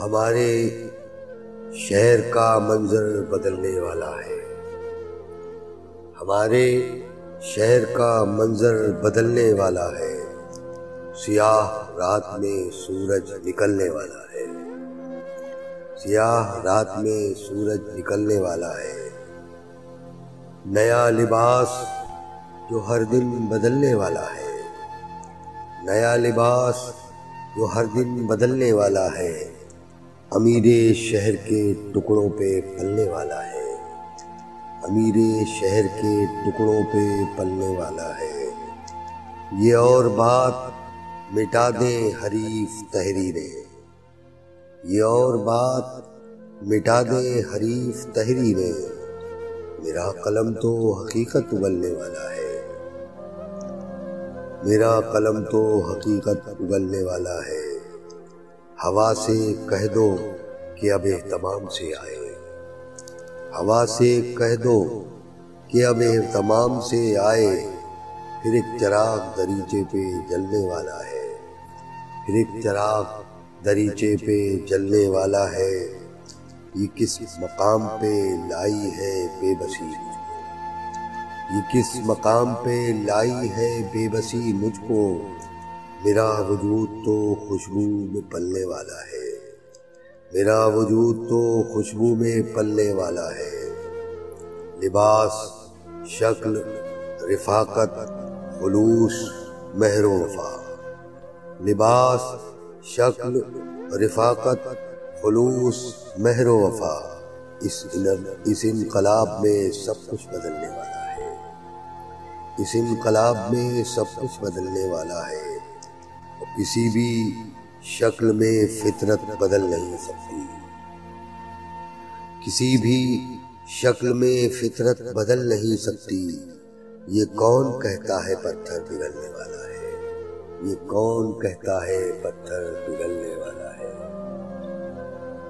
ہمارے شہر کا منظر بدلنے والا ہے۔ ہمارے شہر کا منظر بدلنے والا ہے۔ سیاہ رات میں سورج نکلنے والا ہے۔ سیاہ رات میں سورج نکلنے والا ہے۔ نیا لباس جو ہر دن بدلنے والا ہے۔ نیا لباس جو ہر دن بدلنے والا ہے۔ امیر شہر کے ٹکڑوں پہ پلنے والا ہے۔ امیر شہر کے ٹکڑوں پہ پلنے والا ہے۔ یہ اور بات مٹا دیں حریف تحریریں۔ یہ اور بات مٹا دیں حریف تحریریں۔ میرا قلم تو حقیقت اگلنے والا ہے۔ میرا قلم تو حقیقت اگلنے والا ہے۔ ہوا سے کہہ دو کہ اب اہتمام سے آئے۔ ہوا سے کہہ دو کہ اب اہتمام سے آئے۔ پھر ایک چراغ دریچے پہ جلنے والا ہے۔ پھر ایک چراغ دریچے پہ جلنے والا ہے۔ یہ کس مقام پہ لائی ہے بے بسی؟ یہ کس مقام پہ لائی ہے بے بسی مجھ کو؟ میرا وجود تو خوشبو میں پلنے والا ہے۔ میرا وجود تو خوشبو میں پلنے والا ہے۔ لباس، شکل، رفاقت، خلوص، مہر و وفا۔ لباس، شکل، رفاقت، خلوص، مہر و وفا۔ اس اس انقلاب میں سب کچھ بدلنے والا ہے۔ اس انقلاب میں سب کچھ بدلنے والا ہے۔ کسی بھی شکل میں فطرت بدل نہیں سکتی۔ کسی بھی شکل میں فطرت بدل نہیں سکتی۔ یہ کون کہتا ہے پتھر پگھلنے والا ہے؟ یہ کون کہتا ہے پتھر پگھلنے والا